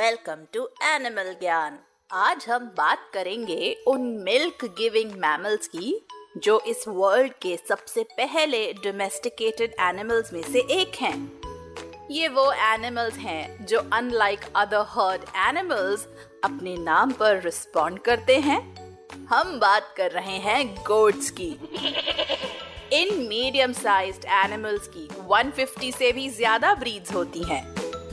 Welcome to animal Gyan. आज हम बात करेंगे उन मिल्क गिविंग मैमल्स की जो इस वर्ल्ड के सबसे पहले डोमेस्टिकेटेड एनिमल्स में से एक हैं। ये वो एनिमल्स हैं जो अनलाइक अदर हर्ड एनिमल्स अपने नाम पर रिस्पॉन्ड करते हैं। हम बात कर रहे हैं गोड्स की। इन मीडियम साइज्ड एनिमल्स की 150 से भी ज़्यादा ब्रीड्स होती हैं,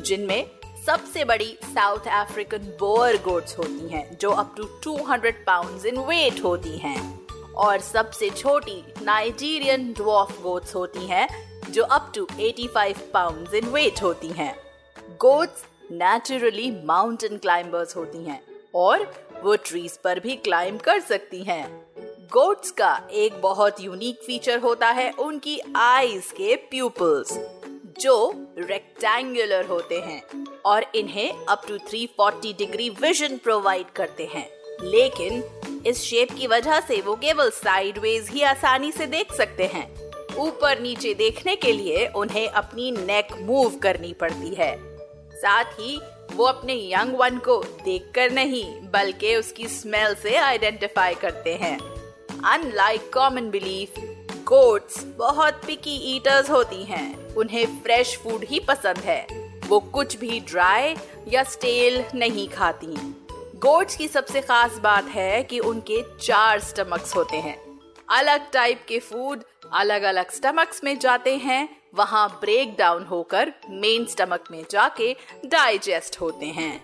जिनमें सबसे बड़ी साउथ अफ्रीकन बोअर गोट्स होती हैं, जो up to 200 pounds in weight होती हैं। और सबसे छोटी नाइजीरियन ड्वार्फ गोट्स होती हैं, जो up to 85 pounds in weight होती हैं। गोट्स नेचुरली माउंटेन क्लाइंबर्स होती हैं, और वो ट्रीज पर भी क्लाइंब कर सकती हैं। गोट्स का एक बहुत यूनिक फीचर होता है, उनकी आईज के प्यूपल्स जो रेक्टेंगुलर होते हैं और इन्हें up to 340 degree vision provide करते हैं। लेकिन इस शेप की वजह से वो केवल साइडवेज ही आसानी से देख सकते हैं। ऊपर नीचे देखने के लिए उन्हें अपनी नेक मूव करनी पड़ती है। साथ ही वो अपने यंग वन को देखकर नहीं, बल्कि उसकी स्मेल से आइडेंटिफाई करते हैं। अनलाइक कॉमन बिलीफ गोट्स बहुत पिकी ईटर्स होती हैं। उन्हें फ्रेश फ़ूड ही पसंद है। वो कुछ भी ड्राई या स्टेल नहीं खाती गोट्स की सबसे खास बात है कि उनके चार स्टमक्स होते हैं। अलग टाइप के फ़ूड अलग अलग स्टमक्स में जाते हैं। वहाँ ब्रेक डाउन होकर मेन स्टमक में जाके डाइजेस्ट होते हैं।